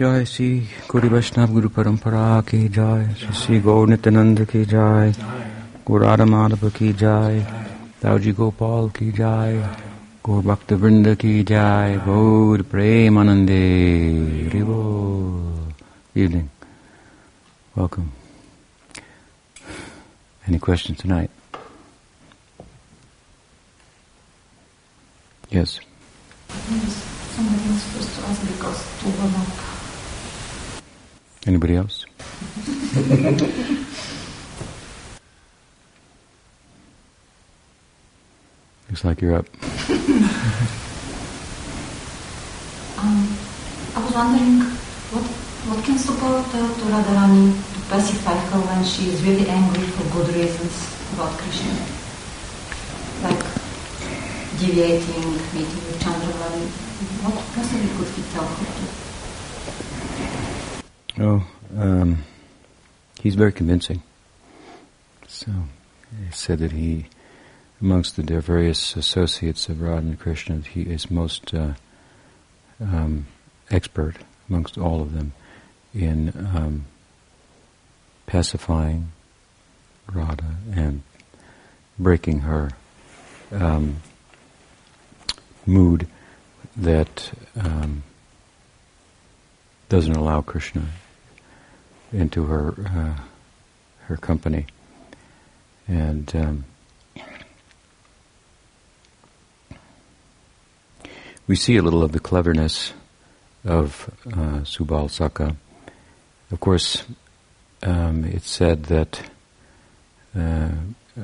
जय श्री गुरु वैष्णव गुरु परंपरा की जाय, श्री गौर नित्यानंद की जाय गुरार माधव की जय ताऊजी गोपाल की जाय, गौर भक्त वृंद की जाय, गौर प्रेम आनंदे Revo evening welcome any question tonight yes Somebody was supposed to ask because Tuba Maka Anybody else? Looks like you're up. Um, I was wondering what what can Subal tell to Radharani to pacify her when she is really angry for good reasons about Krishna? Like deviating, meeting with Chandravali. What possibly could he tell her to? Oh, um, he's very convincing. So, he said that he, amongst the various associates of Radha and Krishna, he is most uh, um, expert amongst all of them in um, pacifying Radha and breaking her um, mood that um, doesn't allow Krishna into her uh, her company, and um, we see a little of the cleverness of uh, Subal Saka. Of course, um, it's said that uh,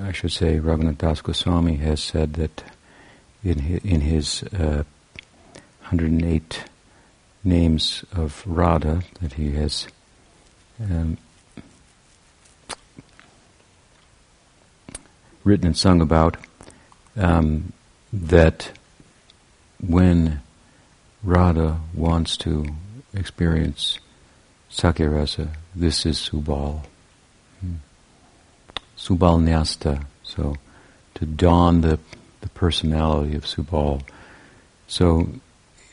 I should say Raghunath Das Goswami has said that in his, in his uh, 108 names of Radha that he has um, written and sung about, um, that when Radha wants to experience Sakyarasa, this is Subal. Hmm. Subal Nyasta, so to don the, the personality of Subal. So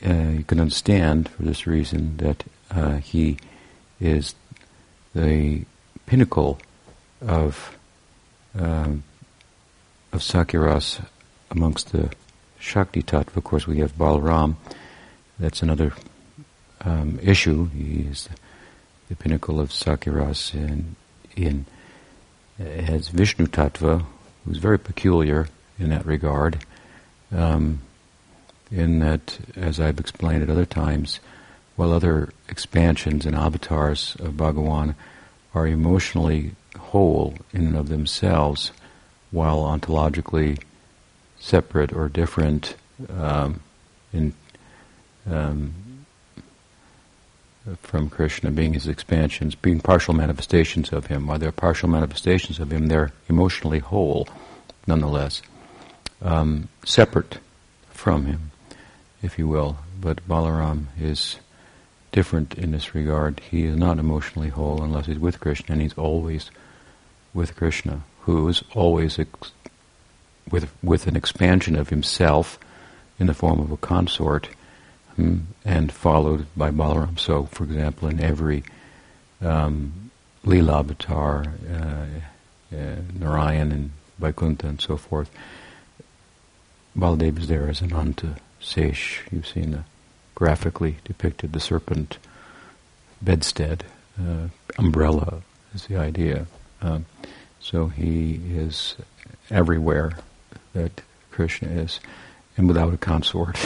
uh, you can understand for this reason that uh, he is the pinnacle of um, of Sakyaras amongst the Shakti Tattva. Of course, we have Balaram. That's another um, issue. He is the, the pinnacle of Sakyaras in, in uh, has Vishnu Tattva, who's very peculiar in that regard. Um, in that, as I've explained at other times, while other expansions and avatars of Bhagawan are emotionally whole in and of themselves, while ontologically separate or different um, in um, from Krishna, being his expansions, being partial manifestations of him. While they're partial manifestations of him, they're emotionally whole, nonetheless, um, separate from him if you will. But Balaram is different in this regard. He is not emotionally whole unless he's with Krishna, and he's always with Krishna, who is always ex- with with an expansion of himself in the form of a consort, hmm, and followed by Balaram. So, for example, in every um, Leela avatar, uh, uh, Narayan and Vaikuntha and so forth, Baladev is there as an anta Sesh. You've seen the graphically depicted the serpent bedstead. Uh, umbrella is the idea. Um, so he is everywhere that Krishna is, and without a consort.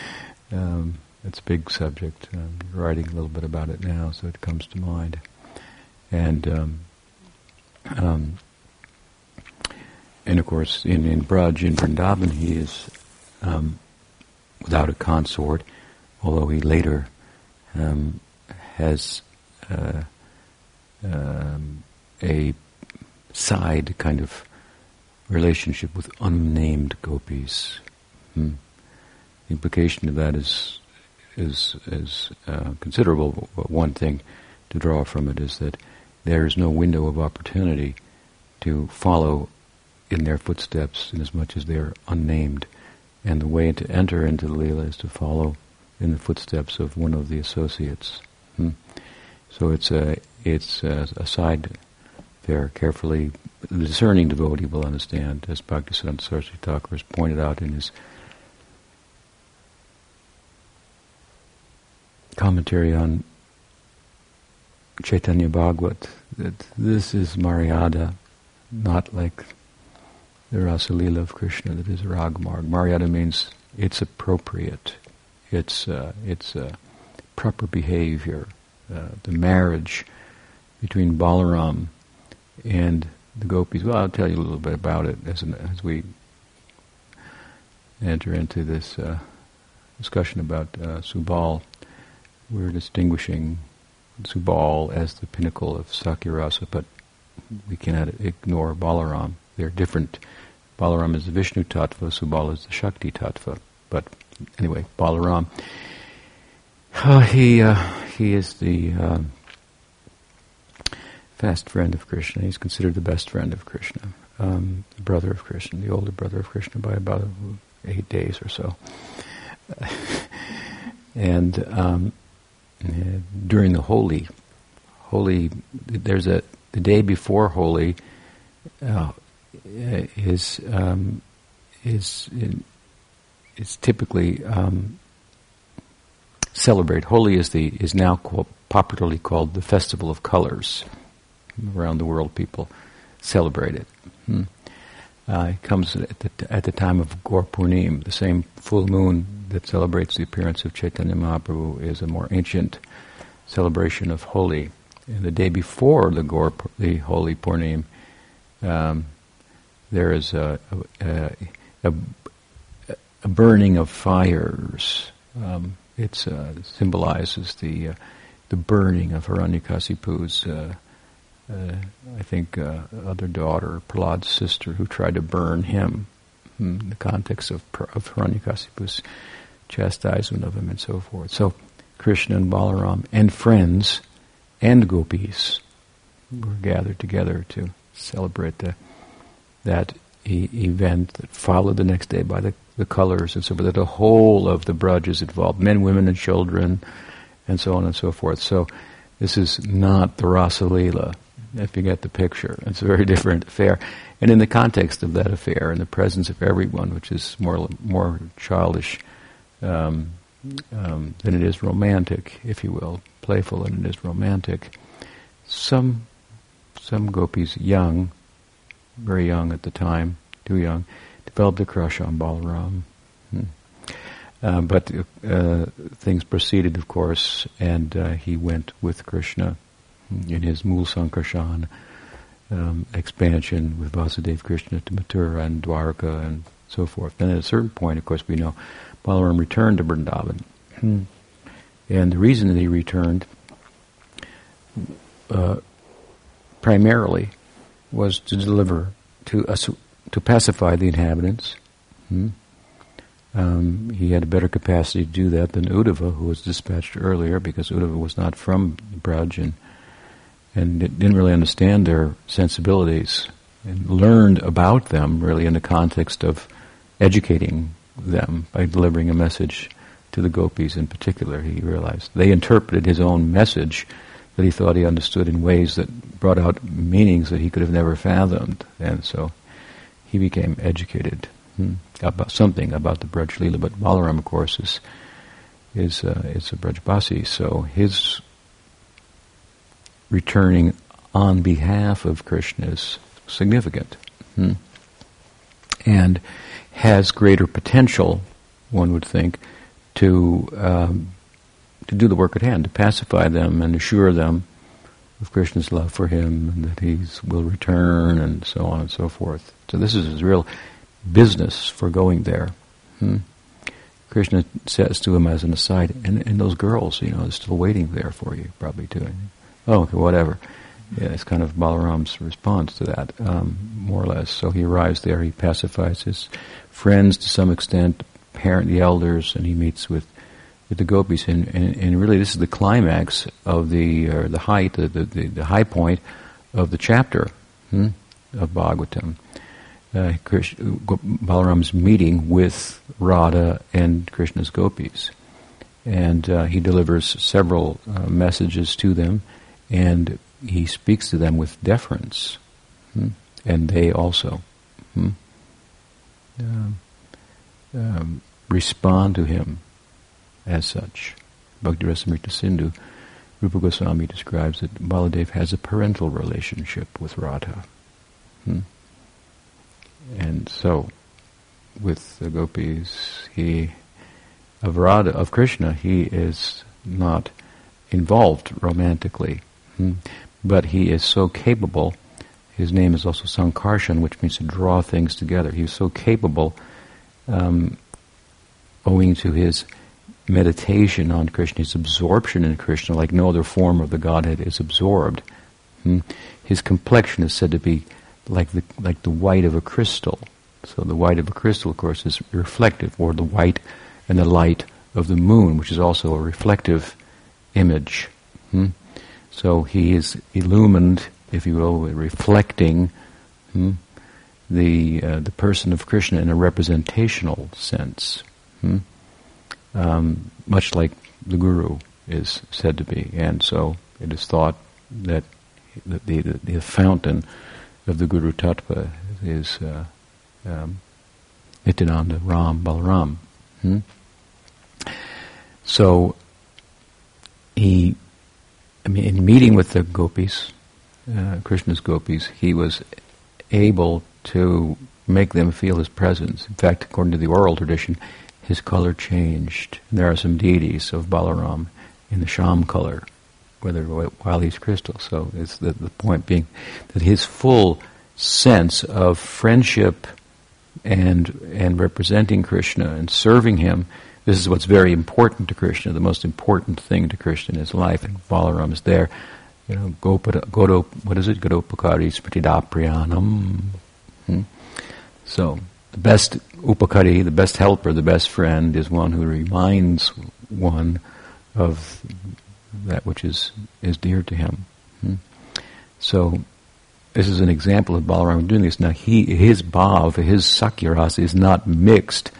um, it's a big subject. I'm writing a little bit about it now, so it comes to mind. And um, um, and of course, in in Braj in Vrindavan, he is um, without a consort, although he later um, has uh, um, a side kind of relationship with unnamed gopis. Hmm. The implication of that is is is uh, considerable. But one thing to draw from it is that there is no window of opportunity to follow in their footsteps, in as much as they are unnamed. And the way to enter into the Leela is to follow in the footsteps of one of the associates. Hmm. So it's a it's a, a side there carefully. The discerning devotee will understand, as Bhaktisiddhanta Saraswati Thakur has pointed out in his commentary on Chaitanya Bhagavat, that this is Maryada, not like the Rasalila of Krishna that is Ragmarg. Maryada means it's appropriate, it's uh, it's uh, proper behavior. Uh, the marriage between Balaram and the gopis. Well, I'll tell you a little bit about it as an, as we enter into this uh, discussion about uh, Subal. We're distinguishing Subal as the pinnacle of Sakyarasa, but we cannot ignore Balaram. They're different. Balaram is the Vishnu tattva, Subal is the Shakti tattva. But anyway, Balaram. Uh, he uh, he is the uh, fast friend of Krishna. He's considered the best friend of Krishna, um, the brother of Krishna, the older brother of Krishna by about eight days or so. and um, during the Holi, Holi, there's a the day before Holi uh, is um, is is typically um, celebrate. Holi is the is now called, popularly called the festival of colors. Around the world, people celebrate it. Hmm. Uh, it comes at the, at the time of Gaur Purnim, the same full moon that celebrates the appearance of Chaitanya Mahaprabhu is a more ancient celebration of Holi. And the day before the Gaur, the Holi Purnim, um, there is a, a, a, burning of fires. Um, it uh, symbolizes the uh, the burning of Hiranyakasipu's uh, uh, I think, uh, other daughter, Prahlad's sister, who tried to burn him in the context of, of Hiranyakasipu's chastisement of him and so forth. So Krishna and Balaram and friends and gopis were gathered together to celebrate the, that e- event that followed the next day by the, the colors and so forth. That the whole of the Braj is involved, men, women, and children, and so on and so forth. So this is not the Rasa Leela if you get the picture. It's a very different affair. And in the context of that affair, in the presence of everyone, which is more more childish um, um, than it is romantic, if you will, playful than it is romantic, some some gopis, young, very young at the time, too young, developed a crush on Balaram. Hmm. Uh, but uh, things proceeded, of course, and uh, he went with Krishna in his Mool Sankarshan um, expansion with Vasudev Krishna to Mathura and Dwarka and so forth. Then at a certain point, of course, we know Balaram returned to Vrindavan. Hmm. And the reason that he returned uh, primarily was to deliver, to, uh, to pacify the inhabitants. Hmm. Um, he had a better capacity to do that than Uddhava, who was dispatched earlier, because Uddhava was not from Braj and and didn't really understand their sensibilities and learned about them really in the context of educating them by delivering a message to the gopis in particular. He realized they interpreted his own message that he thought he understood in ways that brought out meanings that he could have never fathomed, and so he became educated hmm, about something about the Braj Leela. But Balaram, of course, is is uh, is a Brajbasi, so his returning on behalf of Krishna is significant. Hmm? And has greater potential, one would think, to um, to do the work at hand, to pacify them and assure them of Krishna's love for him and that he will return and so on and so forth. So this is his real business for going there. Hmm? Krishna says to him as an aside, and, and those girls, you know, are still waiting there for you, probably too oh, okay, whatever. Yeah, it's kind of Balaram's response to that, um, more or less. So he arrives there, he pacifies his friends to some extent, parent the elders, and he meets with, with the gopis. And, and, and really, this is the climax of the uh, the height, the, the, the, high point of the chapter hmm, of Bhagavatam. Uh, Balaram's meeting with Radha and Krishna's gopis. and uh, he delivers several uh, messages to them, and he speaks to them with deference, hmm? and they also hmm? um, um, respond to him as such. Bhakti Rasamrita Sindhu, Rupa Goswami describes that Baladev has a parental relationship with Radha. Hmm? And so, with the gopis, he of Radha, of Krishna, he is not involved romantically, hmm? but he is so capable. His name is also Sankarshan, which means to draw things together. He is so capable, um, owing to his meditation on Krishna, his absorption in Krishna, like no other form of the Godhead is absorbed. Hmm? His complexion is said to be like the like the white of a crystal. So the white of a crystal, of course, is reflective, or the white and the light of the moon, which is also a reflective image. Hmm? So he is illumined, if you will, reflecting hmm, the uh, the person of Krishna in a representational sense, hmm? Um, much like the Guru is said to be. And so it is thought that the, the, the fountain of the Guru Tattva is uh, um, Nityananda Ram Balaram. Hmm? So he, I mean, in meeting with the gopis, uh, Krishna's gopis, he was able to make them feel his presence. In fact, according to the oral tradition, his color changed. There are some deities of Balaram in the Sham color, whether while he's crystal. So it's the, the point being that his full sense of friendship and and representing Krishna and serving him. This is what's very important to Krishna. The most important thing to Krishna in his life, and Balaram is there. You know, Gopada, Godo, what is it? Godopakari Smritidapriyanam. Hmm? So the best upakari, the best helper, the best friend is one who reminds one of that which is, is dear to him. Hmm? So this is an example of Balaram doing this. Now, he, his bhav, his sakyaras is not mixed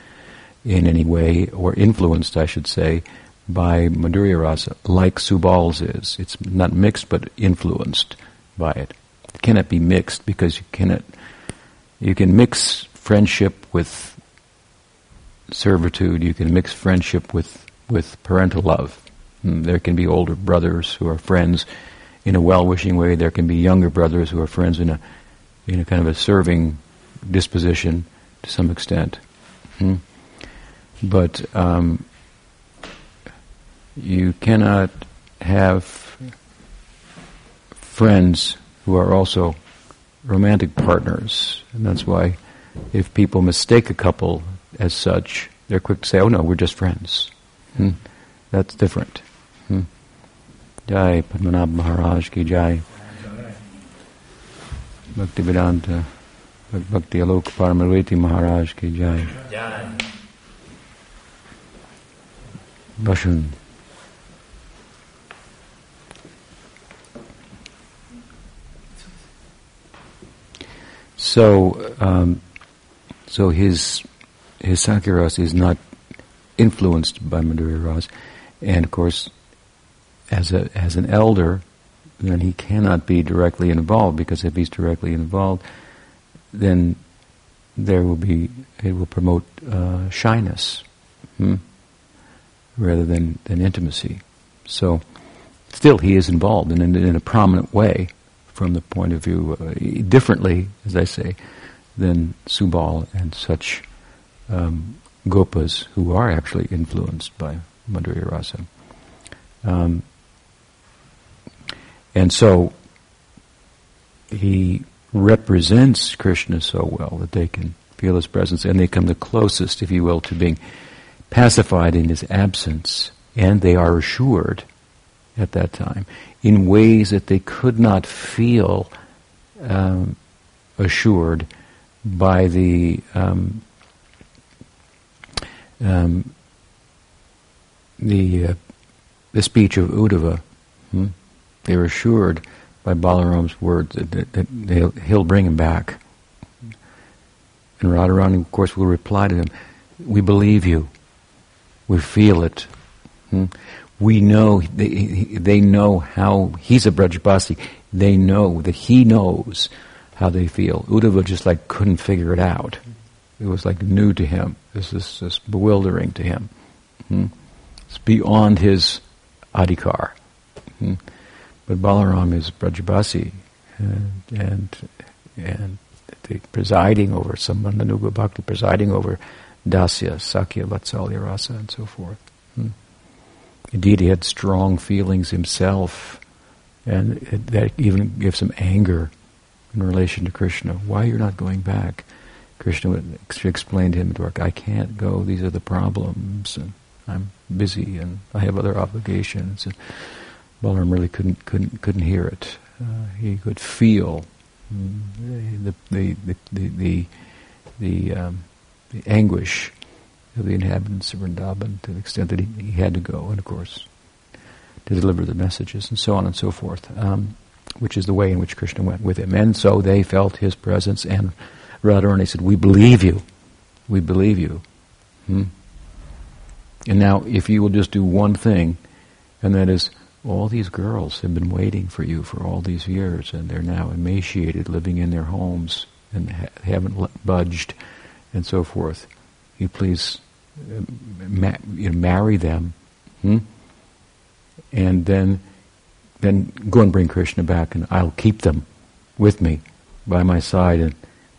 in any way, or influenced, I should say, by Madhurya rasa, like Subal's is. It's not mixed, but influenced by it. It cannot be mixed because you cannot. You can mix friendship with servitude. You can mix friendship with with parental love. Hmm, there can be older brothers who are friends in a well-wishing way. There can be younger brothers who are friends in a in a kind of a serving disposition to some extent. Hmm? But um, you cannot have friends who are also romantic partners, and that's why if people mistake a couple as such, they're quick to say, "Oh no, we're just friends." Hmm? That's different. Hmm? Jai Padmanabh Maharaj ki Jai. Bhakti Vedanta, Bhakti Alok Paramadvaiti Maharaj ki Jai. Jai. So, um, so his his Sakyaras is not influenced by Madhurya Ras, and of course, as a as an elder, then he cannot be directly involved because if he's directly involved, then there will be it will promote uh, shyness hmm? rather than than intimacy. So, still, he is involved and in, in a prominent way from the point of view uh, differently, as I say, than Subal and such um, gopas who are actually influenced by Madhurya Rasa. Um, and so he represents Krishna so well that they can feel his presence and they come the closest, if you will, to being pacified in his absence. And they are assured at that time in ways that they could not feel um, assured by the um, um, the uh, the speech of Uddhava. Hmm? They were assured by Balaram's words that, that, that he'll bring him back. And Radharani, of course, will reply to him, "We believe you. We feel it. Hmm? We know, they, they know how, he's a Brajabasi, they know that he knows how they feel. Uddhava just like couldn't figure it out. It was like new to him. This is just bewildering to him. Hmm? It's beyond his adhikar. Hmm? But Balaram is Brajabasi, and, and, and presiding over Sambandhanuga Bhakti, presiding over Dasya, Sakya, Vatsalya Rasa, and so forth. Hmm? Indeed, he had strong feelings himself, and it, that even gives him anger in relation to Krishna. Why you're not going back? Krishna would explain to him, I can't go, these are the problems, and I'm busy, and I have other obligations. And Balaram really couldn't, couldn't, couldn't hear it. Uh, he could feel mm, the, the, the, the, the, the, um, the anguish of the inhabitants of Vrindavan to the extent that he, he, had to go, and of course, to deliver the messages, and so on and so forth, um, which is the way in which Krishna went with him. And so they felt his presence, and Radharani said, We believe you. We believe you. Hmm? And now, if you will just do one thing, and that is, all these girls have been waiting for you for all these years, and they're now emaciated, living in their homes, and ha- haven't budged, and so forth. You please uh, ma- you know, marry them, hmm? and then then go and bring Krishna back, and I'll keep them with me by my side and,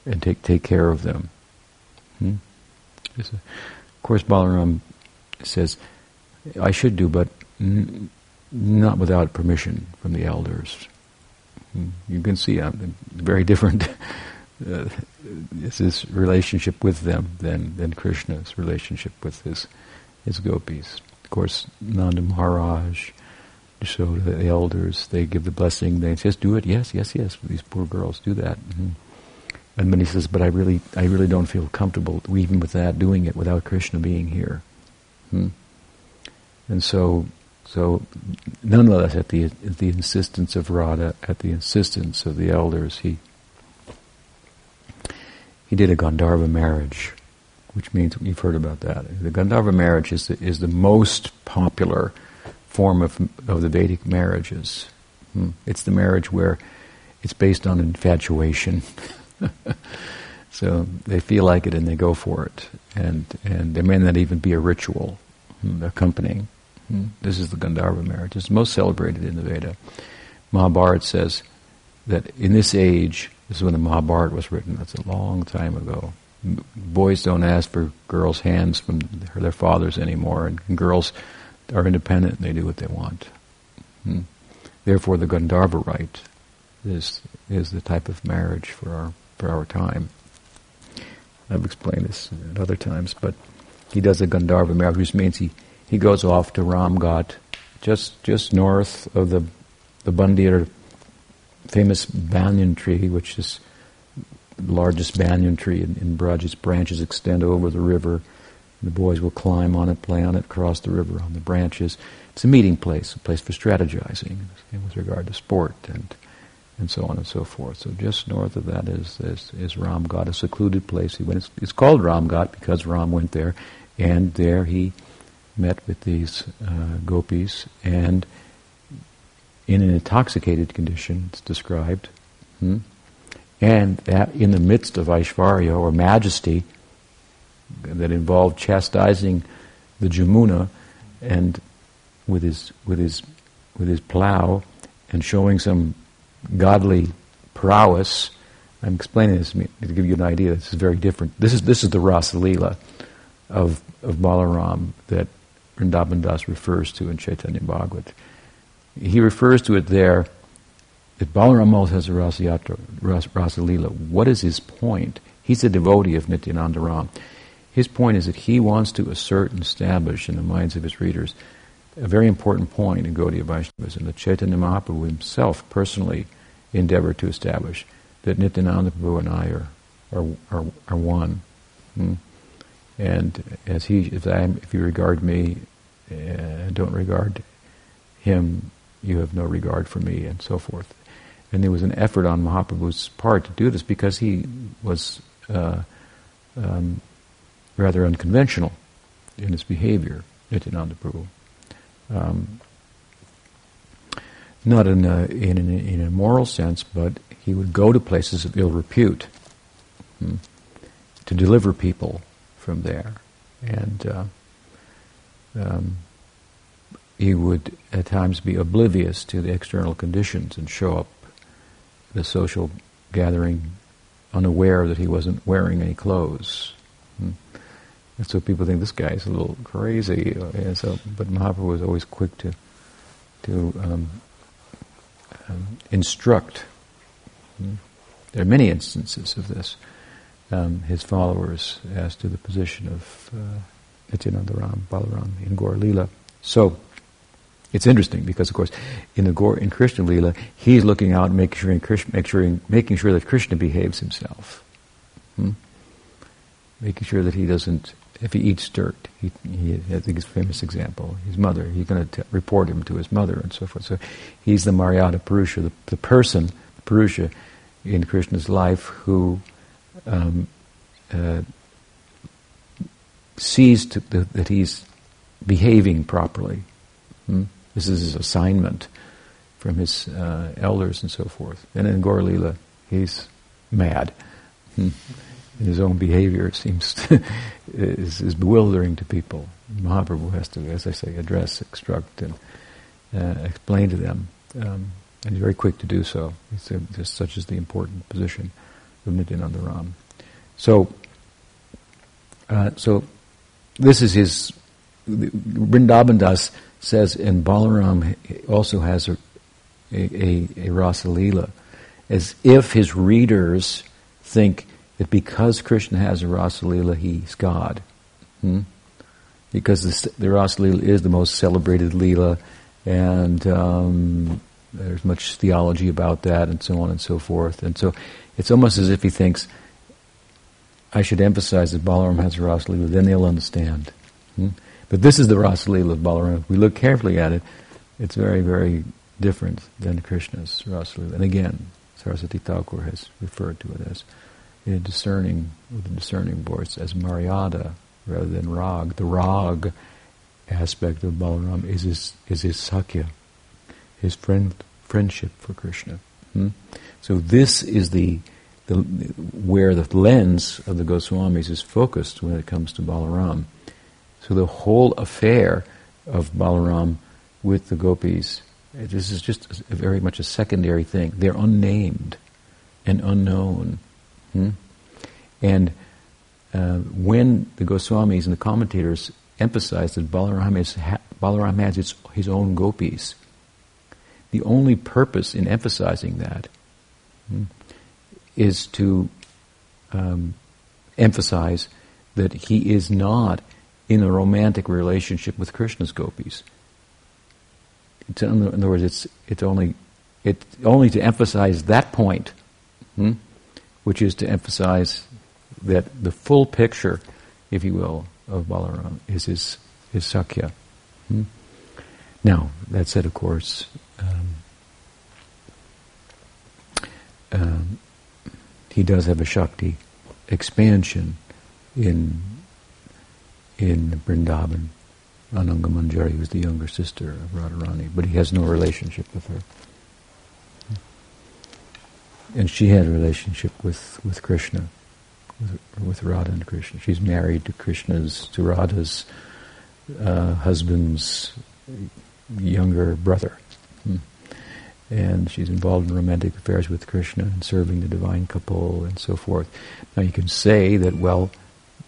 and take take care of them. Hmm? Of course, Balaram says, "I should do, but." N- not without permission from the elders. You can see I'm very different. uh, is his relationship with them than than Krishna's relationship with his his gopis. Of course, Nanda Maharaj, so the elders, they give the blessing. They just do it. Yes, yes, yes. These poor girls do that. Mm-hmm. And then he says, "But I really, I really don't feel comfortable even with that, doing it without Krishna being here." Hmm. And so so, nonetheless, at the at the insistence of Radha, at the insistence of the elders, he he did a Gandharva marriage, which means you've heard about that. The Gandharva marriage is the, is the most popular form of of the Vedic marriages. Hmm. It's the marriage where it's based on infatuation. so they feel like it and they go for it, and and there may not even be a ritual hmm, accompanying. Hmm. This is the Gandharva marriage. It's most celebrated in the Veda. Mahabharata says that in this age, this is when the Mahabharata was written, that's a long time ago. Boys don't ask for girls' hands from their fathers anymore, and girls are independent and they do what they want. Hmm. Therefore, the Gandharva rite is is the type of marriage for our for our time. I've explained this at other times, but he does a Gandharva marriage, which means he he goes off to Ramghat, just just north of the the Bhandir famous banyan tree, which is the largest banyan tree in, in Braj. Its branches extend over the river. The boys will climb on it, play on it, cross the river on the branches. It's a meeting place, a place for strategizing with regard to sport and and so on and so forth. So just north of that is is, is a secluded place. He went. It's, it's called Ramghat because Ram went there, and there he met with these uh, gopis and in an intoxicated condition, it's described, hmm? and that in the midst of Aishvarya or majesty that involved chastising the Jamuna and with his with his with his plow and showing some godly prowess. I'm explaining this to give you an idea. This is very different. This is this is the Rasa Leela of of Balaram that Vrindavan Das refers to in Chaitanya Bhagavat. He refers to it there that Balaram also has a Rasayatra, Ras, Rasalila. What is his point? He's a devotee of Nityananda Ram. His point is that he wants to assert and establish in the minds of his readers a very important point in Gaudiya Vaishnavas, and that Chaitanya Mahaprabhu himself personally endeavored to establish that Nityananda Prabhu and I are, are, are, are one. Hmm? And as he, if, I, if you regard me and don't regard him, you have no regard for me, and so forth. And there was an effort on Mahaprabhu's part to do this because he was uh, um, rather unconventional in his behavior, Nityananda Prabhu. Um, not in a, in, a, in a moral sense, but he would go to places of ill repute hmm, to deliver people from there. And uh, um, he would at times be oblivious to the external conditions and show up a social gathering unaware that he wasn't wearing any clothes. And so people think this guy is a little crazy. And so, but Mahaprabhu was always quick to to um, um, instruct. Hmm. There are many instances of this. Um, his followers as to the position of uh, Nityanandaram, Balaram in Gaur Lila. So it's interesting because, of course, in the Gaur, in Krishna Lila, he's looking out, making sure, Krishna, make sure, making sure that Krishna behaves himself, hmm? making sure that he doesn't. If he eats dirt, he, he I think it's a famous example. His mother, he's going to report him to his mother and so forth. So he's the Maryada Purusha, the, the person, the Purusha in Krishna's life who um, uh, sees to, the, that he's behaving properly. Hmm? This is his assignment from his uh, elders and so forth. And in Gaur Lila, he's mad. Hmm. His own behavior seems to, is, is, bewildering to people. Mahaprabhu has to, as I say, address, instruct, and uh, explain to them. Um, and he's very quick to do so. A, such is the important position of Nityananda Ram. So, uh, so this is his. Vrindavan Das says, and Balaram also has a, a, a Rasa Leela, as if his readers think that because Krishna has a Rasa Leela, he's God. Hmm? Because the, the Rasa Leela is the most celebrated Leela, and um, there's much theology about that, and so on and so forth. And so it's almost as if he thinks, I should emphasize that Balaram has a Rasa Leela, then they'll understand. Hmm? But this is the Rasalila of Balaram. If we look carefully at it, it's very, very different than Krishna's Rasalila. And again, Saraswati Thakur has referred to it as in a discerning, with a discerning voice, as Maryada rather than Rag. The Rag aspect of Balaram is his, is his Sakya, his friend, friendship for Krishna. Hmm? So this is the, the, where the lens of the Goswamis is focused when it comes to Balaram. So the whole affair of Balaram with the gopis, this is just a, very much a secondary thing. They're unnamed and unknown. Hmm? And uh, when the Goswamis and the commentators emphasize that Balaram, is Balaram has his, his own gopis, the only purpose in emphasizing that hmm, is to um, emphasize that he is not in a romantic relationship with Krishna's gopis. It's, in other words, it's, it's only, only to emphasize that point, hmm, which is to emphasize that the full picture, if you will, of Balaram is his, his Sakya. Hmm? Now, that said, of course, um, um, he does have a Shakti expansion in in Vrindavan. Ananga was the younger sister of Radharani, but he has no relationship with her. And she had a relationship with, with Krishna, with, with Radha and Krishna. She's married to Krishna's, to Radha's uh, husband's younger brother. Hmm. And she's involved in romantic affairs with Krishna and serving the divine couple and so forth. Now you can say that, well,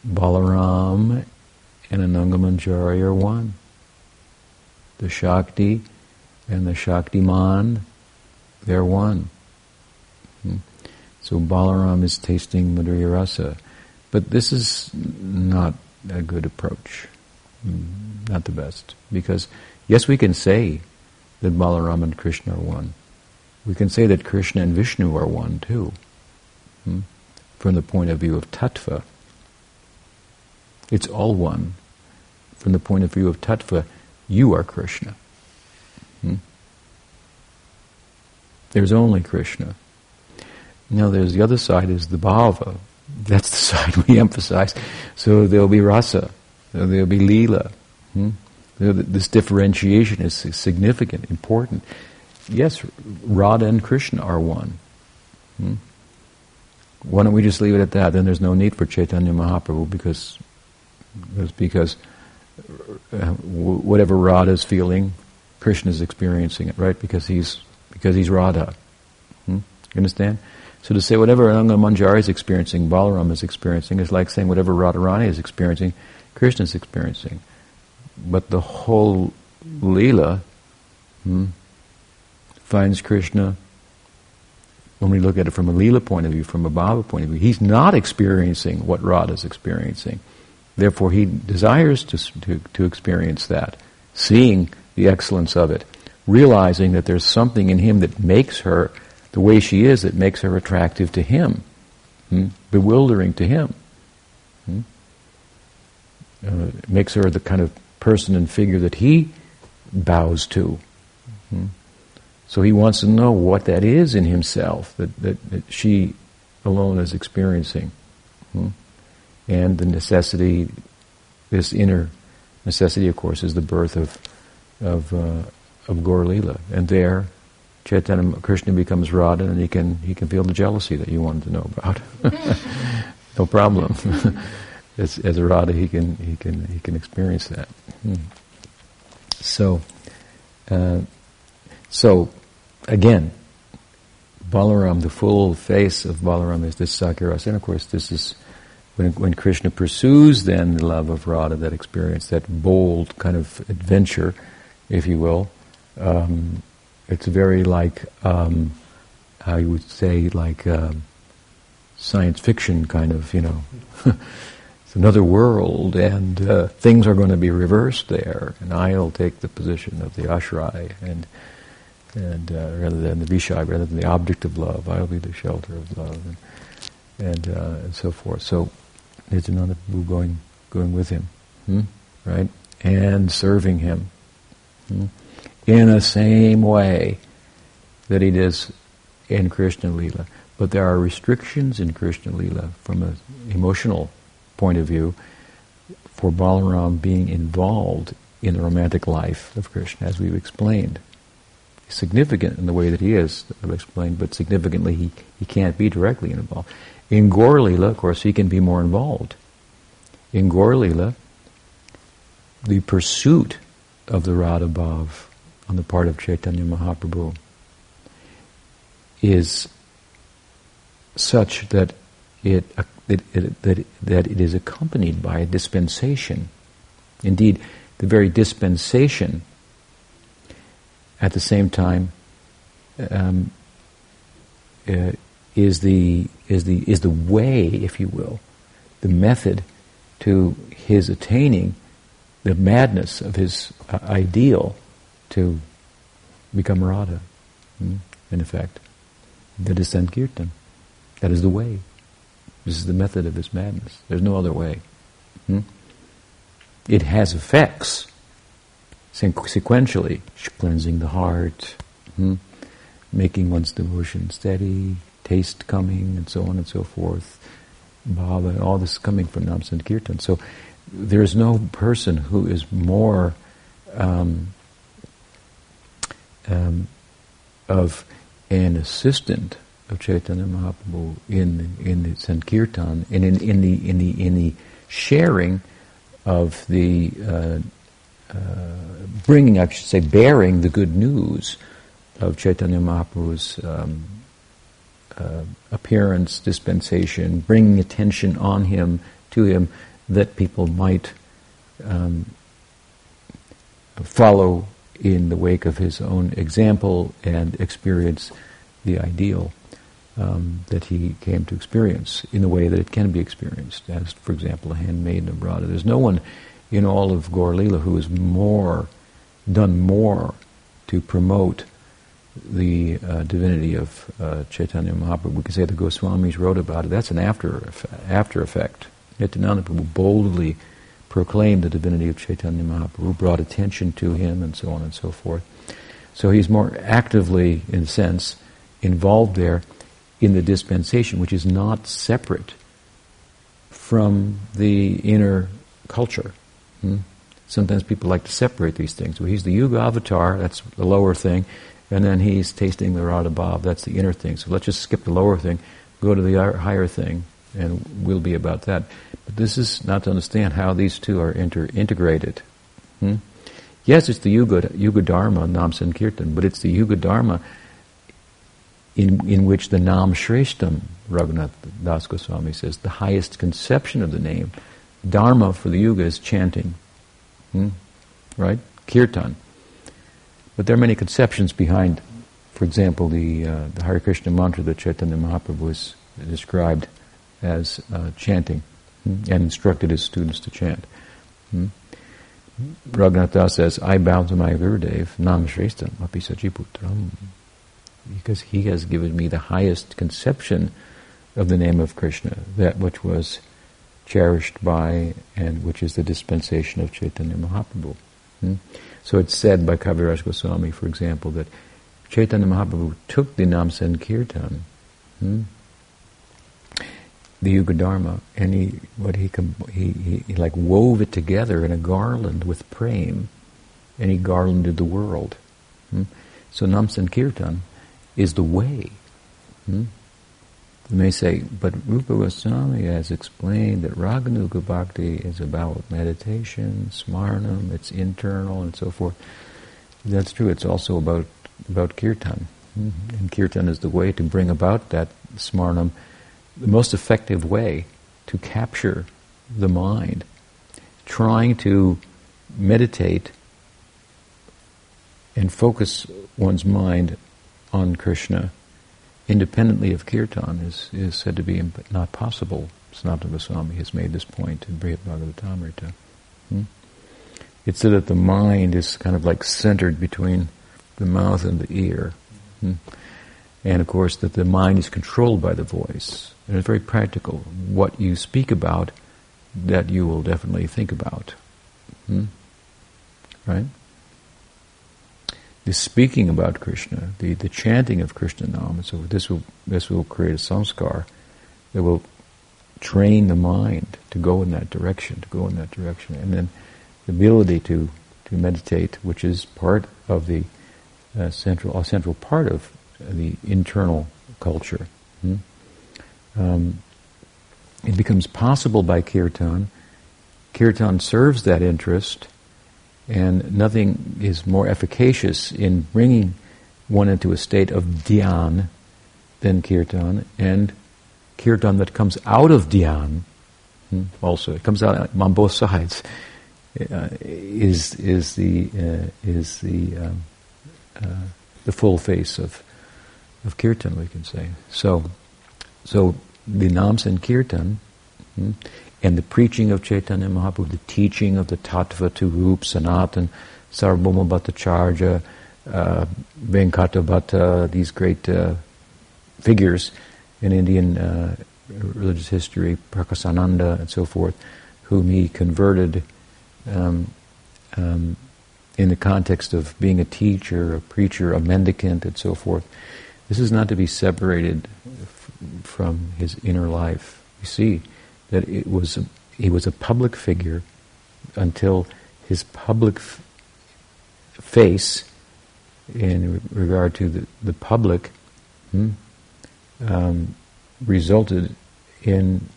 Balaram and Ananga Manjari are one. The Shakti and the Shaktiman, they're one. Hmm. So Balaram is tasting Madhurya Rasa. But this is not a good approach. Hmm. Not the best. Because, yes, we can say that Balaram and Krishna are one. We can say that Krishna and Vishnu are one too. Hmm. From the point of view of tattva. It's all one from the point of view of tattva, you are Krishna. There's only Krishna. Now there's the other side is the bhava. That's the side we emphasize. So there'll be rasa, there'll be lila. Hmm? This differentiation is significant, important. Yes, Radha and Krishna are one. Hmm? Why don't we just leave it at that? Then there's no need for Chaitanya Mahaprabhu because because uh, whatever Radha is feeling, Krishna is experiencing it, right? Because he's because he's Radha. Hmm? You understand? So to say whatever Ananga Manjari is experiencing, Balaram is experiencing, is like saying whatever Radharani is experiencing, Krishna is experiencing. But the whole Leela hmm, finds Krishna, when we look at it from a Leela point of view, from a Bhava point of view, he's not experiencing what Radha is experiencing. Therefore, he desires to, to, to experience that, seeing the excellence of it, realizing that there's something in him that makes her the way she is that makes her attractive to him, hmm? bewildering to him. Hmm? Uh, makes her the kind of person and figure that he bows to. Hmm? So he wants to know what that is in himself that, that, that she alone is experiencing. Hmm? And the necessity, this inner necessity, of course, is the birth of, of, uh, of Gaur And there, Chaitanya Krishna becomes Radha, and he can he can feel the jealousy that you wanted to know about. no problem. as, as a Radha, he can he can he can experience that. Hmm. So, uh, so again, Balaram, the full face of Balaram is this Sakhya and of course, this is when when Krishna pursues then the love of Radha, that experience, that bold kind of adventure, if you will. Um, it's very like um, you would say like uh, science fiction kind of you know. It's another world and uh, things are going to be reversed there and I'll take the position of the ashray and and uh, rather than the vishai rather than the object of love I'll be the shelter of love and and, uh, and so forth. So there's another going going with him. Hmm? right? And serving him. Hmm? In the same way that he does in Krishna Lila. But there are restrictions in Krishna Lila from an emotional point of view for Balaram being involved in the romantic life of Krishna, as we've explained. Significant in the way that he is, I've explained, but significantly he, he can't be directly involved. In Gaur Lila, of course, he can be more involved. In Gaur Lila, the pursuit of the Radha Bhav on the part of Chaitanya Mahaprabhu is such that it, it, it, that, that it is accompanied by a dispensation. Indeed, the very dispensation at the same time um, uh, is the is the is the way, if you will, the method to his attaining the madness of his uh, ideal to become Radha, hmm, in effect. the That is Sankirtan. That is the way. This is the method of this madness. There's no other way. Hmm? It has effects sequentially, cleansing the heart, hmm? making one's devotion steady, taste coming, and so on and so forth. Bhava, all this coming from Nam Sankirtan. So there is no person who is more um, um, of an assistant of Chaitanya Mahaprabhu in in the Sankirtan and in, in the in the in the sharing of the uh, uh, bringing, I should say, bearing the good news of Chaitanya Mahaprabhu's um, uh, appearance, dispensation, bringing attention on him to him that people might um, follow in the wake of his own example and experience the ideal um, that he came to experience in the way that it can be experienced, as, for example, a handmaiden of Radha. There's no one in all of Gaur Lila who has more, done more to promote the uh, divinity of uh, Chaitanya Mahaprabhu. We can say the Goswamis wrote about it. That's an after, after effect. Nityananda boldly proclaimed the divinity of Chaitanya Mahaprabhu, brought attention to him, and so on and so forth. So he's more actively, in a sense, involved there in the dispensation, which is not separate from the inner culture. Hmm? sometimes people like to separate these things. Well, he's the Yuga avatar, that's the lower thing, and then he's tasting the Radha Bhav, that's the inner thing. So let's just skip the lower thing, go to the higher thing, and we'll be about that. But this is not to understand how these two are inter- integrated. Hmm? Yes, it's the Yuga, Yuga Dharma, Nam Sankirtan, but it's the Yuga Dharma in, in which the Nam Shreshtam, Raghunath Das Goswami says, the highest conception of the name, Dharma for the Yuga is chanting. Hmm? Right? Kirtan. But there are many conceptions behind, for example, the, uh, the Hare Krishna mantra that Chaitanya Mahaprabhu has described as uh, chanting hmm? and instructed his students to chant. Hmm? Raghunath Das says, I bow to my Gurudev, Nam Shrestha, Api Sajiputram, because he has given me the highest conception of the name of Krishna, that which was cherished by and which is the dispensation of Chaitanya Mahaprabhu. Hmm? So it's said by Kaviraj Goswami, for example, that Chaitanya Mahaprabhu took the Nam Sankirtan, hmm? The Yuga Dharma, and he what he, he, he, he like wove it together in a garland with prem, and he garlanded the world. Hmm? So Nam Sankirtan is the way. Hmm? You may say, but Rupa Goswami has explained that Raganuga Bhakti is about meditation, smarnam, it's internal and so forth. That's true. It's also about about kirtan, mm-hmm. and kirtan is the way to bring about that smarnam, the most effective way to capture the mind. Trying to meditate and focus one's mind on Krishna independently of kirtan is, is said to be not possible. Sanatana Goswami has made this point in Brihad Bhagavatamrita. Hmm? It's so that the mind is kind of like centered between the mouth and the ear. Hmm? And of course, that the mind is controlled by the voice. And it's very practical. What you speak about, that you will definitely think about. Hmm? Right? the speaking about Krishna, the, the chanting of Krishna Nam, so this will this will create a samskar that will train the mind to go in that direction, to go in that direction, and then the ability to to meditate, which is part of the uh, central a central part of the internal culture. Hmm? Um, it becomes possible by kirtan. Kirtan serves that interest and nothing is more efficacious in bringing one into a state of dhyan than kirtan, and kirtan that comes out of dhyan, hmm, also it comes out on both sides, uh, is is the uh, is the um, uh, the full face of of kirtan, we can say. So, so the Nam Sankirtan hmm, and the preaching of Chaitanya Mahaprabhu, the teaching of the Tattva to Rup, Sanatan, Sarvabhauma Bhattacharya, uh, Venkata these great uh, figures in Indian uh, religious history, Prakasananda and so forth, whom he converted um, um, in the context of being a teacher, a preacher, a mendicant, and so forth. This is not to be separated f- from his inner life. You see, that it was he was a public figure until his public f- face in regard to the, the public hmm, um, resulted in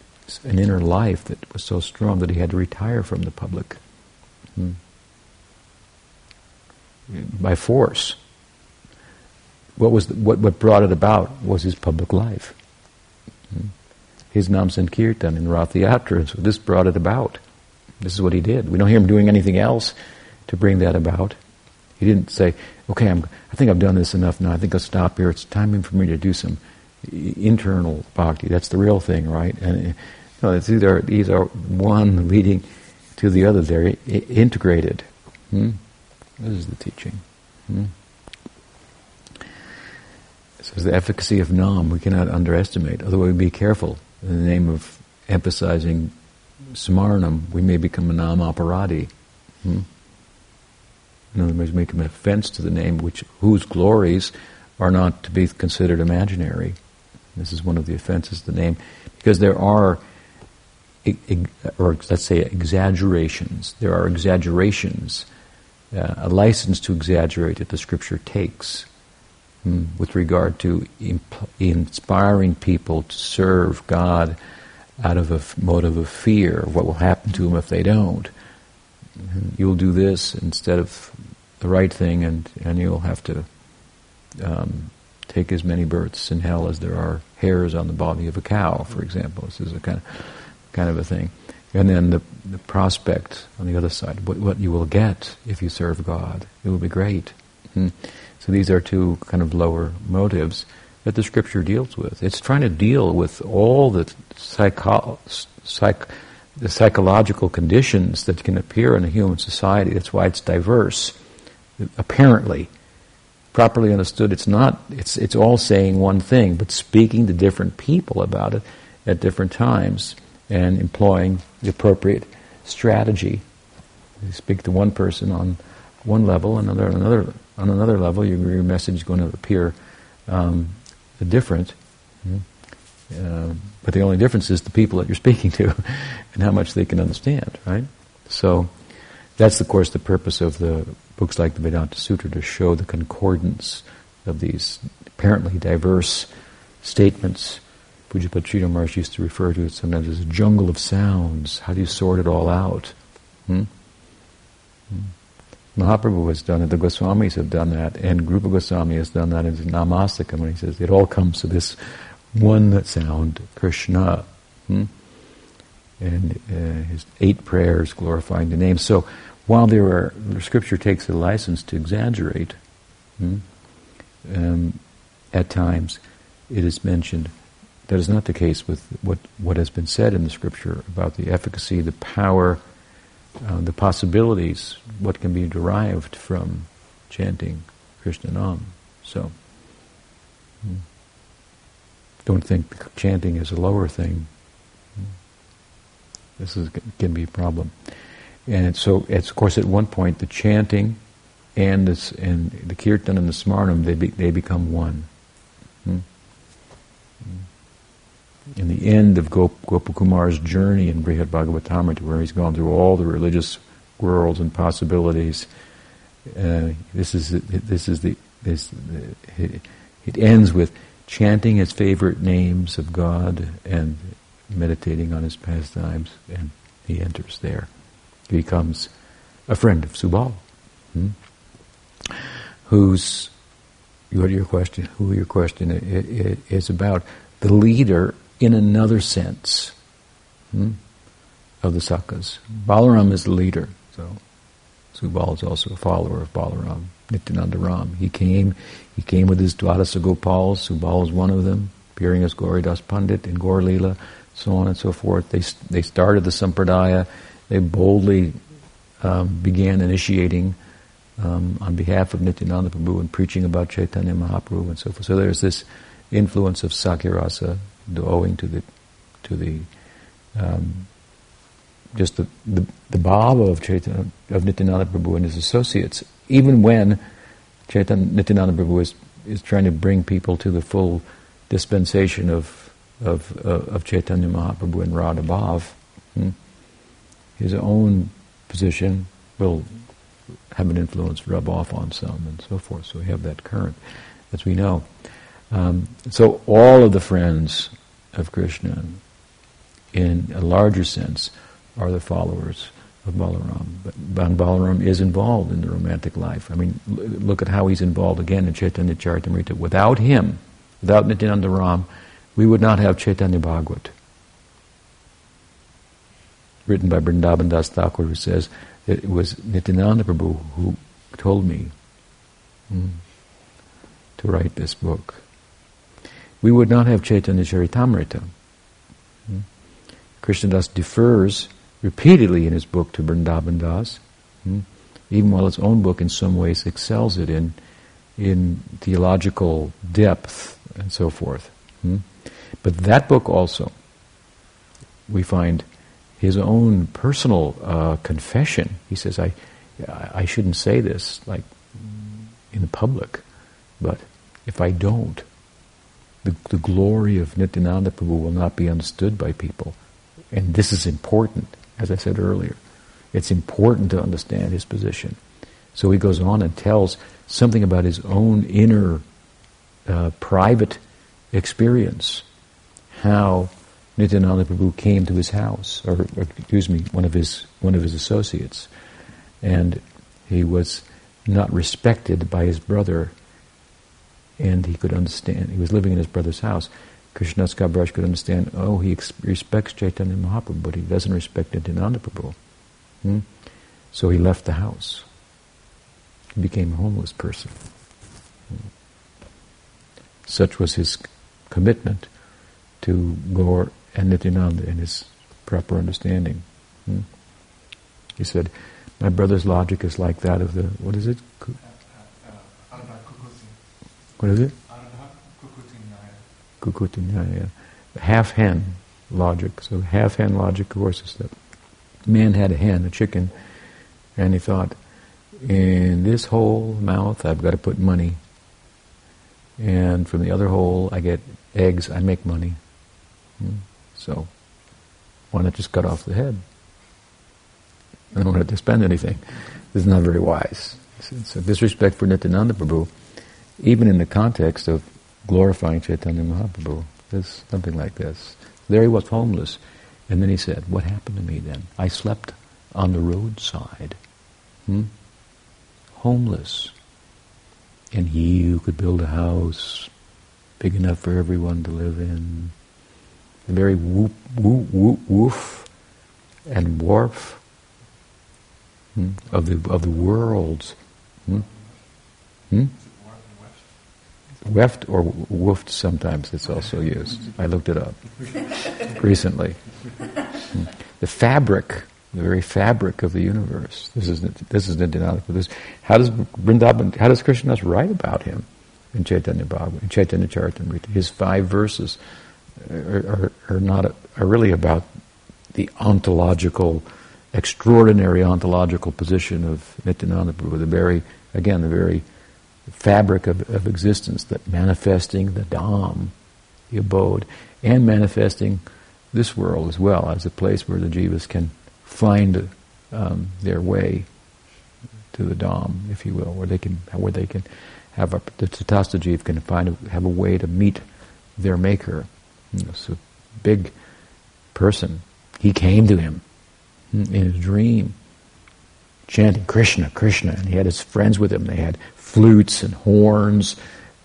an inner life that was so strong that he had to retire from the public hmm, by force. What was the, what what brought it about was his public life. Hmm his Nam Sankirtan in Rath Yatra. So this brought it about. This is what he did. We don't hear him doing anything else to bring that about. He didn't say, okay, I'm, I think I've done this enough now. I think I'll stop here. It's time for me to do some internal bhakti. That's the real thing, right? And no, it's either, these are one leading to the other. They're integrated. Hmm? This is the teaching. Hmm? The efficacy of Nam we cannot underestimate. Otherwise, be careful in the name of emphasizing smarnam, we may become a nam aparadi. Hmm? In other words, make an offense to the name, which whose glories are not to be considered imaginary. This is one of the offenses of the name, because there are or let's say exaggerations. There are exaggerations, uh, a license to exaggerate that the scripture takes hmm, with regard to imp- inspiring people to serve God out of a f- motive of fear of what will happen to them if they don't. Mm-hmm. You'll do this instead of the right thing, and, and you'll have to um, take as many births in hell as there are hairs on the body of a cow, for example. This is a kind of kind of a thing. And then the, the prospect on the other side, what, what you will get if you serve God. It will be great. Hmm. So these are two kind of lower motives that the scripture deals with. It's trying to deal with all the, psycho- psych- the psychological conditions that can appear in a human society. That's why it's diverse. Apparently, properly understood, it's not. It's it's all saying one thing, but speaking to different people about it at different times and employing the appropriate strategy. You speak to one person on one level, another another on another level, your, your message is going to appear um, different. Mm-hmm. Uh, but the only difference is the people that you're speaking to and how much they can understand, right? So that's, of course, the purpose of the books like the Vedanta Sutra to show the concordance of these apparently diverse statements Sridhar Maharaj used to refer to it sometimes as a jungle of sounds. How do you sort it all out? Hmm? Hmm. Mahaprabhu has done it, the Goswamis have done that, and Rupa Goswami has done that in Namashtakam when he says it all comes to this one sound, Krishna. Hmm? And uh, his eight prayers glorifying the name. So while there are, the scripture takes a license to exaggerate, hmm, um, at times it is mentioned that is not the case with what, what has been said in the scripture about the efficacy, the power, uh, the possibilities, what can be derived from chanting Krishna Nam. So, hmm. don't think chanting is a lower thing. Hmm. This is, can be a problem. And so, it's, of course, at one point, the chanting and, this, and the kirtan and the smarnam, they, be, they become one. Hmm? In the end of Gop- Gopakumar's journey in Brihad Bhagavatamrita, where he's gone through all the religious worlds and possibilities, uh, this is this is the this it, it ends with chanting his favorite names of God and meditating on his pastimes, and he enters there. He becomes a friend of Subal, hmm? who's what your question? Who your question is about? The leader in another sense hmm, of the Sakhas. Balaram is the leader, so Subal is also a follower of Balaram, Nityananda Ram. He came, he came with his Dwadasa Gopals, Subal is one of them, appearing as Gauridas Pandit in Gaur so on and so forth. They, they started the Sampradaya, they boldly um, began initiating um, on behalf of Nityananda Prabhu and preaching about Chaitanya Mahaprabhu and so forth. So there's this influence of Sakhya owing to the to the um, just the, the, the bhava of Chaitanya, of Nityananda Prabhu and his associates, even when Chaitanya Nityananda Prabhu is, is trying to bring people to the full dispensation of of, uh, of Chaitanya Mahaprabhu and Radha Bhav, hmm, his own position will have an influence rub off on some and so forth. So we have that current, as we know. Um, so all of the friends of Krishna, in a larger sense, are the followers of Balaram. But Balaram is involved in the romantic life. I mean, look at how he's involved again in Chaitanya Charitamrita. Without him, without Nityananda Ram, we would not have Chaitanya Bhagavat. Written by Vrindavan Das Thakur, who says it was Nityananda Prabhu who told me mm, to write this book we would not have Chaitanya Charitamrita. Hmm? Krishnadas defers repeatedly in his book to Vrindavan Das, hmm? even while his own book in some ways excels it in, in theological depth and so forth. Hmm? But that book also, we find his own personal uh, confession. He says, I, I shouldn't say this like in the public, but if I don't, the, the glory of Nityananda Prabhu will not be understood by people. and this is important, as I said earlier. It's important to understand his position. So he goes on and tells something about his own inner uh, private experience, how Nityananda Prabhu came to his house, or, or, excuse me, one of his one of his associates, and he was not respected by his brother, and he could understand. He was living in his brother's house. Krishnadas Kaviraj could understand. Oh, he ex- respects Chaitanya Mahaprabhu, but he doesn't respect Nityananda Prabhu. Hmm? So he left the house. He became a homeless person. Hmm. Such was his commitment to Gaur and Nityananda in his proper understanding. Hmm? He said, my brother's logic is like that of the, what is it? What is it? Kukkutinyaya. Half hen logic. So half hen logic, of course, is that man had a hen, a chicken, and he thought, in this whole mouth I've got to put money. And from the other hole I get eggs, I make money. Hmm? So, why not just cut off the head? I don't have to spend anything. This is not very wise. So disrespect for Nityananda Prabhu, even in the context of glorifying Chaitanya Mahaprabhu, is something like this. There he was homeless, and then he said, what happened to me then? I slept on the roadside. Hmm? Homeless. And he who could build a house big enough for everyone to live in, the very whoop, whoop, whoop, woof and warp hmm, of the of the worlds. Hmm? Weft or woofed sometimes it's also used. I looked it up recently. The fabric, the very fabric of the universe. This is this is Nityananda. How does Vrindavan, how does Krishnadas write about him in Chaitanya Bhagavat, in Chaitanya Charitamrita? His five verses are, are, are not are really about the ontological, extraordinary ontological position of Nityananda Prabhu, the very, again, the very fabric of, of existence, that manifesting the Dham, the abode, and manifesting this world as well as a place where the jivas can find um, their way to the Dham, if you will, where they can, where they can have a, the Tatastha Jiva can find a, have a way to meet their maker. It's a big person. He came to him in his dream, chanting Krishna, Krishna, and he had his friends with him. They had flutes and horns,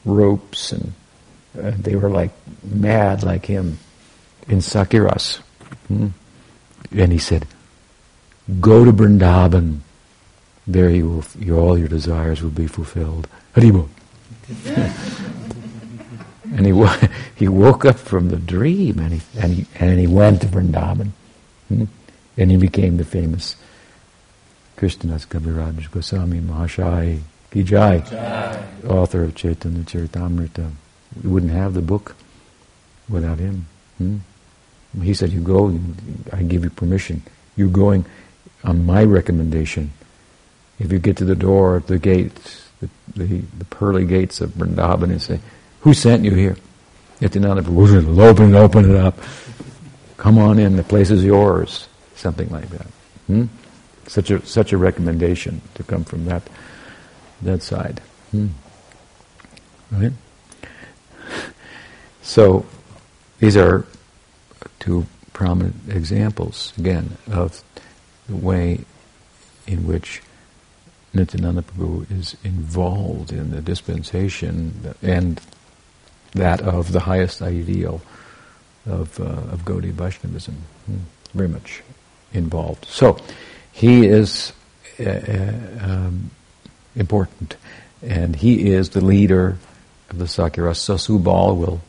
ropes, and uh, they were like mad like him in Sakiras. Hmm? And he said, Go to Vrindavan. There you will, your, all your desires will be fulfilled. Haribol. And he, he woke up from the dream and he, and he, and he went to Vrindavan. Hmm? And he became the famous Krishnadas Kaviraj Goswami Mahashai Kijai, author of Chaitanya Charitamrita. We wouldn't have the book without him. Hmm? He said, you go, I give you permission. You're going on my recommendation. If you get to the door, the gates, the, the, the pearly gates of Vrindavan and say, who sent you here? Will open it, open it up. Come on in, the place is yours. Something like that. Hmm? Such a such a recommendation to come from that that side. Hmm. Right? So these are two prominent examples again of the way in which Nityananda Prabhu is involved in the dispensation and that of the highest ideal of, uh, of Gaudiya Vaishnavism. Hmm. Very much involved. So, he is uh, uh, um, important, and he is the leader of the Sakiras. So Subal will,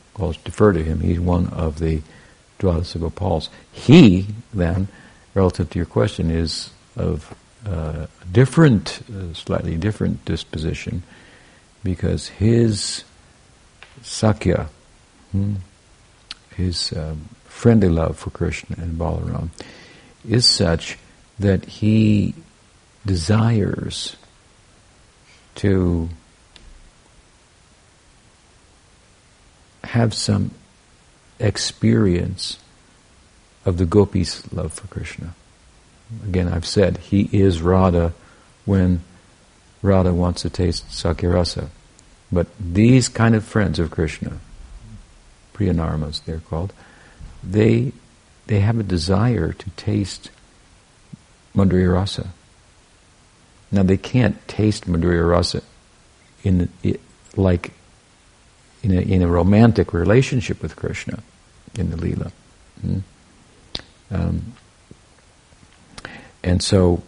defer to him. He's one of the Dwadasa Gopals. He, then, relative to your question, is of uh, a different, uh, slightly different disposition, because his Sakya, hmm, his um, friendly love for Krishna and Balaram, is such that he desires to have some experience of the gopis' love for Krishna. Again, I've said he is Radha when Radha wants to taste Sakyarasa. But these kind of friends of Krishna, Priyanarmas they're called, they, they have a desire to taste Madhurya Rasa. Now they can't taste Madhurya Rasa in, it, like in a, in a romantic relationship with Krishna in the Leela. Hmm? Um, and so,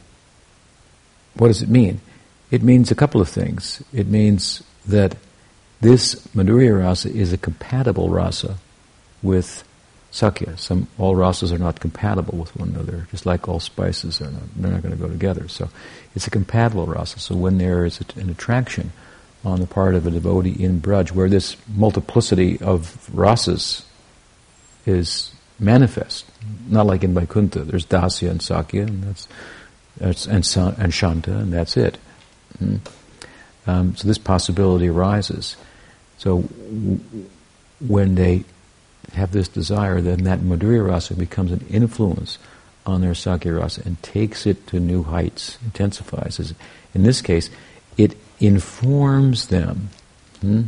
what does it mean? It means a couple of things. It means that this Madhurya rasa is a compatible rasa with Sakya. Some all rasas are not compatible with one another, just like all spices are not. They're not going to go together. So, it's a compatible rasa. So when there is an attraction on the part of a devotee in Braj, where this multiplicity of rasas is manifest, not like in Vaikuntha. There's Dasya and Sakya, and that's, that's and, and Shanta, and that's it. Mm. Um, so this possibility arises. So w- when they have this desire, then that Madhurya rasa becomes an influence on their Sakya rasa and takes it to new heights, intensifies. it. In this case, it informs them. Hmm?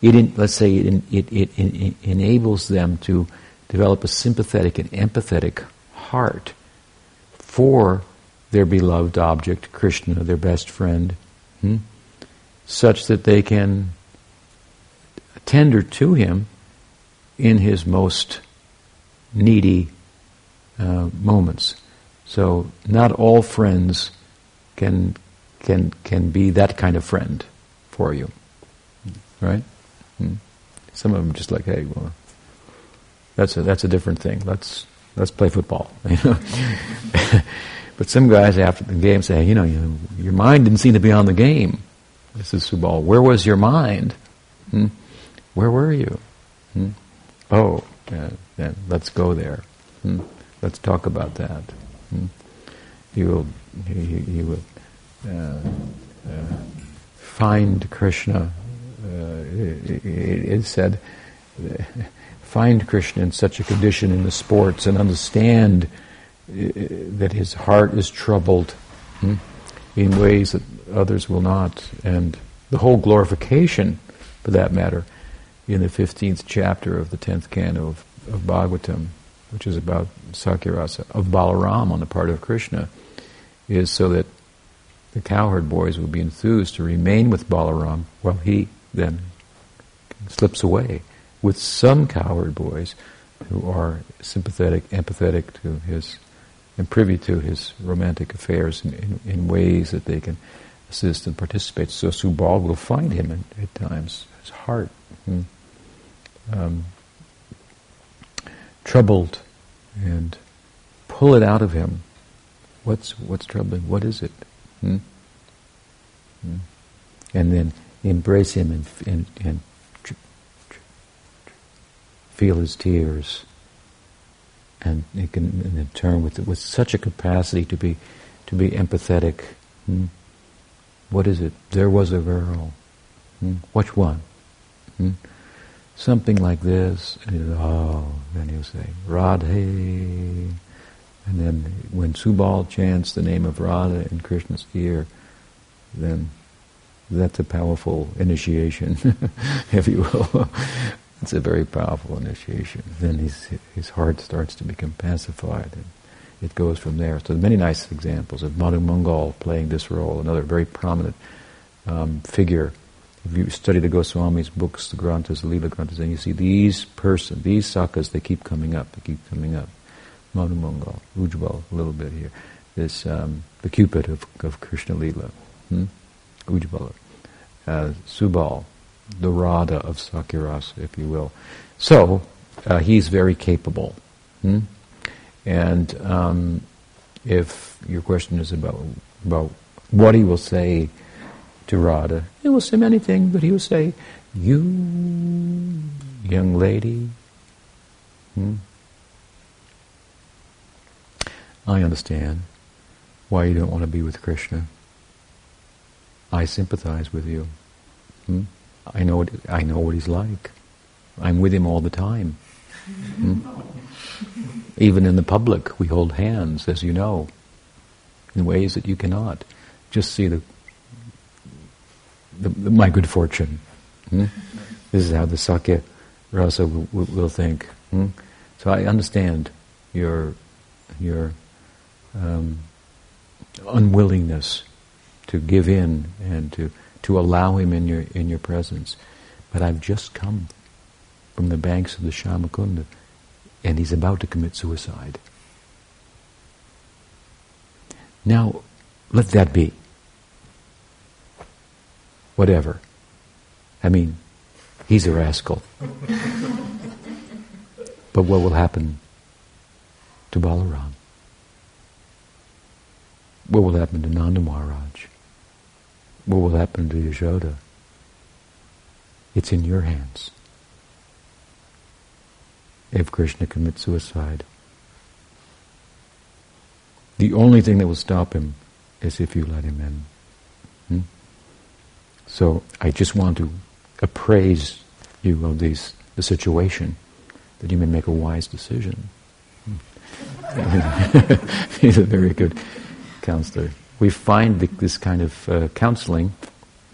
It in, let's say it, it, it, it, enables them to develop a sympathetic and empathetic heart for their beloved object, Krishna, their best friend, hmm? such that they can tender to him in his most needy uh, moments. So not all friends can can can be that kind of friend for you, right? Hmm. Some of them just like, hey, well, that's a that's a different thing. Let's let's play football. You know? but some guys after the game say, you know, you, your mind didn't seem to be on the game. This is Subal. Where was your mind? Hmm? Where were you? Hmm? Oh, let's go there. Hmm? Let's talk about that. Hmm? You will, you, you will uh, uh, find Krishna. Uh, it, it, said, find Krishna in such a condition in the sports and understand that his heart is troubled hmm, in ways that others will not. And the whole glorification, for that matter, in the 15th chapter of the 10th canto of, of Bhagavatam, which is about Sakyarasa, of Balaram on the part of Krishna, is so that the cowherd boys will be enthused to remain with Balaram while he then slips away with some cowherd boys who are sympathetic, empathetic to his, and privy to his romantic affairs in, in, in ways that they can assist and participate. So Subal will find him at, at times, his heart hmm, um, troubled, and pull it out of him. What's what's troubling? What is it? Hmm? Hmm. And then embrace him and, and, and feel his tears. And you can and turn with with such a capacity to be to be empathetic. Hmm? What is it? There was a girl. Hmm? Which one? Something like this. And oh, then he'll say, Radhe. And then when Subal chants the name of Radha in Krishna's ear, then that's a powerful initiation, if you will. it's a very powerful initiation. Then his his heart starts to become pacified, and it goes from there. So many nice examples of Madhu Mangal playing this role, another very prominent um, figure. If you study the Goswami's books, the Granthas, the Leela Granthas, and you see these person, these sakas, they keep coming up, they keep coming up. Madhu Mangal, Ujjval, a little bit here. This um, the Cupid of, of Krishna Leela hmm? Uh, Subal, the Radha of Sakiras, if you will. So, uh, he's very capable. Hmm? And um, if your question is about, about what he will say to Radha, he will say anything, but he will say, You, young lady, hmm? I understand why you don't want to be with Krishna. I sympathize with you. Hmm? I know what I know what he's like. I'm with him all the time. Hmm? Even in the public, we hold hands, as you know, in ways that you cannot. Just see the, the, the my good fortune. Hmm? This is how the Sakya rasa will, will think. Hmm? So I understand your your um, unwillingness to give in and to, to allow him in your in your presence. But I've just come from the banks of the Shyamakunda, and he's about to commit suicide. Now, let that be. Whatever. I mean, he's a rascal. but what will happen to Balaram? What will happen to Nanda Maharaj? What will happen to Yashoda? It's in your hands. If Krishna commits suicide, the only thing that will stop him is if you let him in. Hmm? So I just want to appraise you of these, the situation, that you may make a wise decision. He's a very good counselor. We find the, this kind of uh, counseling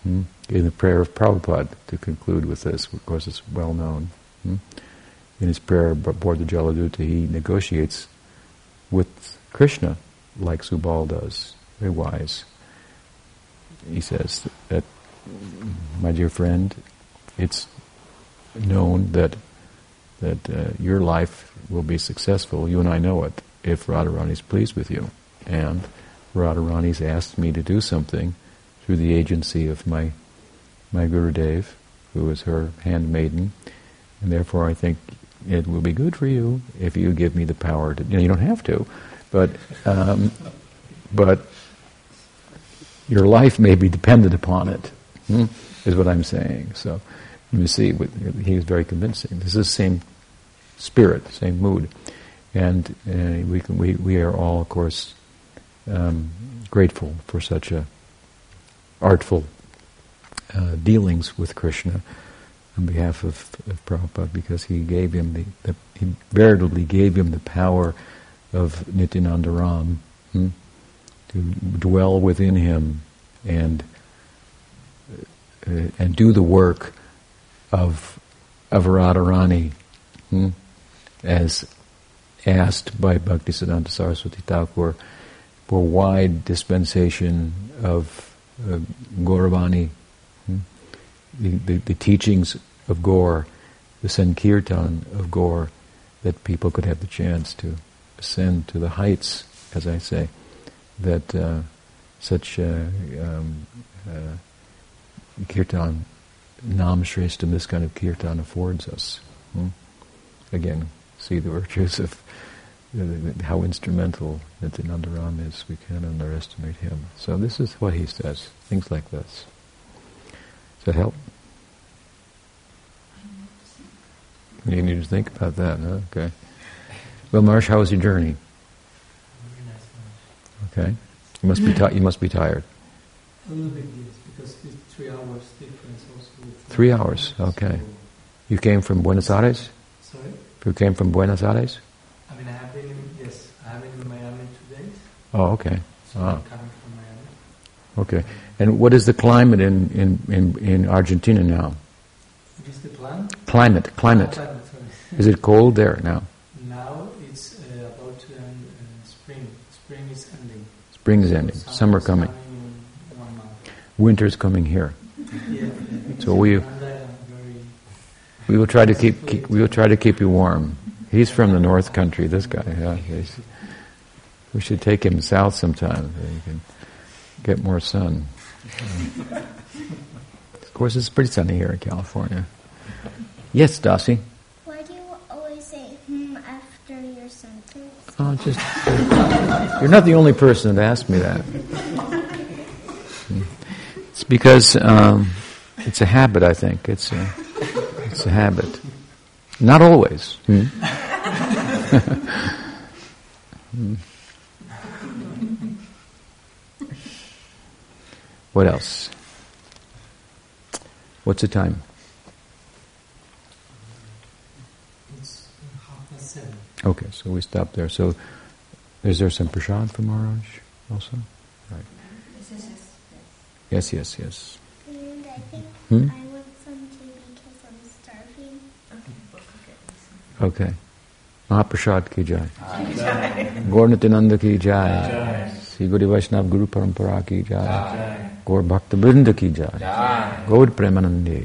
hmm, in the prayer of Prabhupada to conclude with this. Of course, it's well known. Hmm. In his prayer aboard the Jaladuta, he negotiates with Krishna like Subal does. Very wise. He says that, my dear friend, it's known that that uh, your life will be successful. You and I know it if Radharani is pleased with you, and Radharani's asked me to do something through the agency of my my Gurudev, who is her handmaiden, and therefore I think it will be good for you if you give me the power to. You know, you don't have to, but um, but your life may be dependent upon it. Hmm, is what I'm saying. So you see, he was very convincing. This is the same spirit, same mood, and uh, we can, we we are all, of course, um, grateful for such a artful uh, dealings with Krishna on behalf of, of Prabhupada because he gave him the, the, he veritably gave him the power of Nityananda Ram hmm, to dwell within him and uh, and do the work of of Radharani hmm, as asked by Bhaktisiddhanta Saraswati Thakur for wide dispensation of uh, Gauravani, hmm? the, the, the, teachings of Gaur, the Sankirtan of Gaur, that people could have the chance to ascend to the heights, as I say, that uh, such uh, um, uh, kirtan, nam shreshtam, this kind of kirtan affords us. Hmm? Again, see the virtues of how instrumental Nityananda Ram is, we can't underestimate him. So this is what he says, things like this. Does that help? You need to think about that, huh? Okay. Well, Marsh, how was your journey? Okay. You must be ti- you must be tired. A little bit, yes, because three hours difference also. Three hours, okay. You came from Buenos Aires? Sorry? You came from Buenos Aires? I mean, I have been in, yes, I have been in Miami two days. Oh, okay. So Ah. I'm coming from Miami. Okay. And what is the climate in, in, in, in Argentina now? What is the plan? Climate, Oh, climate. climate. Is it cold there now? Now it's uh, about to end uh, spring. Spring is ending. Spring is ending. Summer Summer coming. month. Winter's coming here. So we And I'm very we will try to keep, keep we will try to keep you warm. He's from the North Country. This guy. Yeah. We should take him south sometime so he can get more sun. of course, it's pretty sunny here in California. Yes, Dossie. Why do you always say hmm after your sentence? Oh, just you're not the only person that asked me that. It's because um, it's a habit. I think it's a it's a habit. Not always. Hmm? Hmm. what else? What's the time? Okay, so we stop there. So, is there some prasad for Maharaj also? Right. Yes, yes, yes. And I think Hmm? I want some too because I'm starving. Okay. Mahaprasad ki jai. Gaur Nityananda ki jai. Sri Guru Vaishnava Guru Parampara ki jai. Gaur Bhakta Brinda ki jai. Gaur Premanande.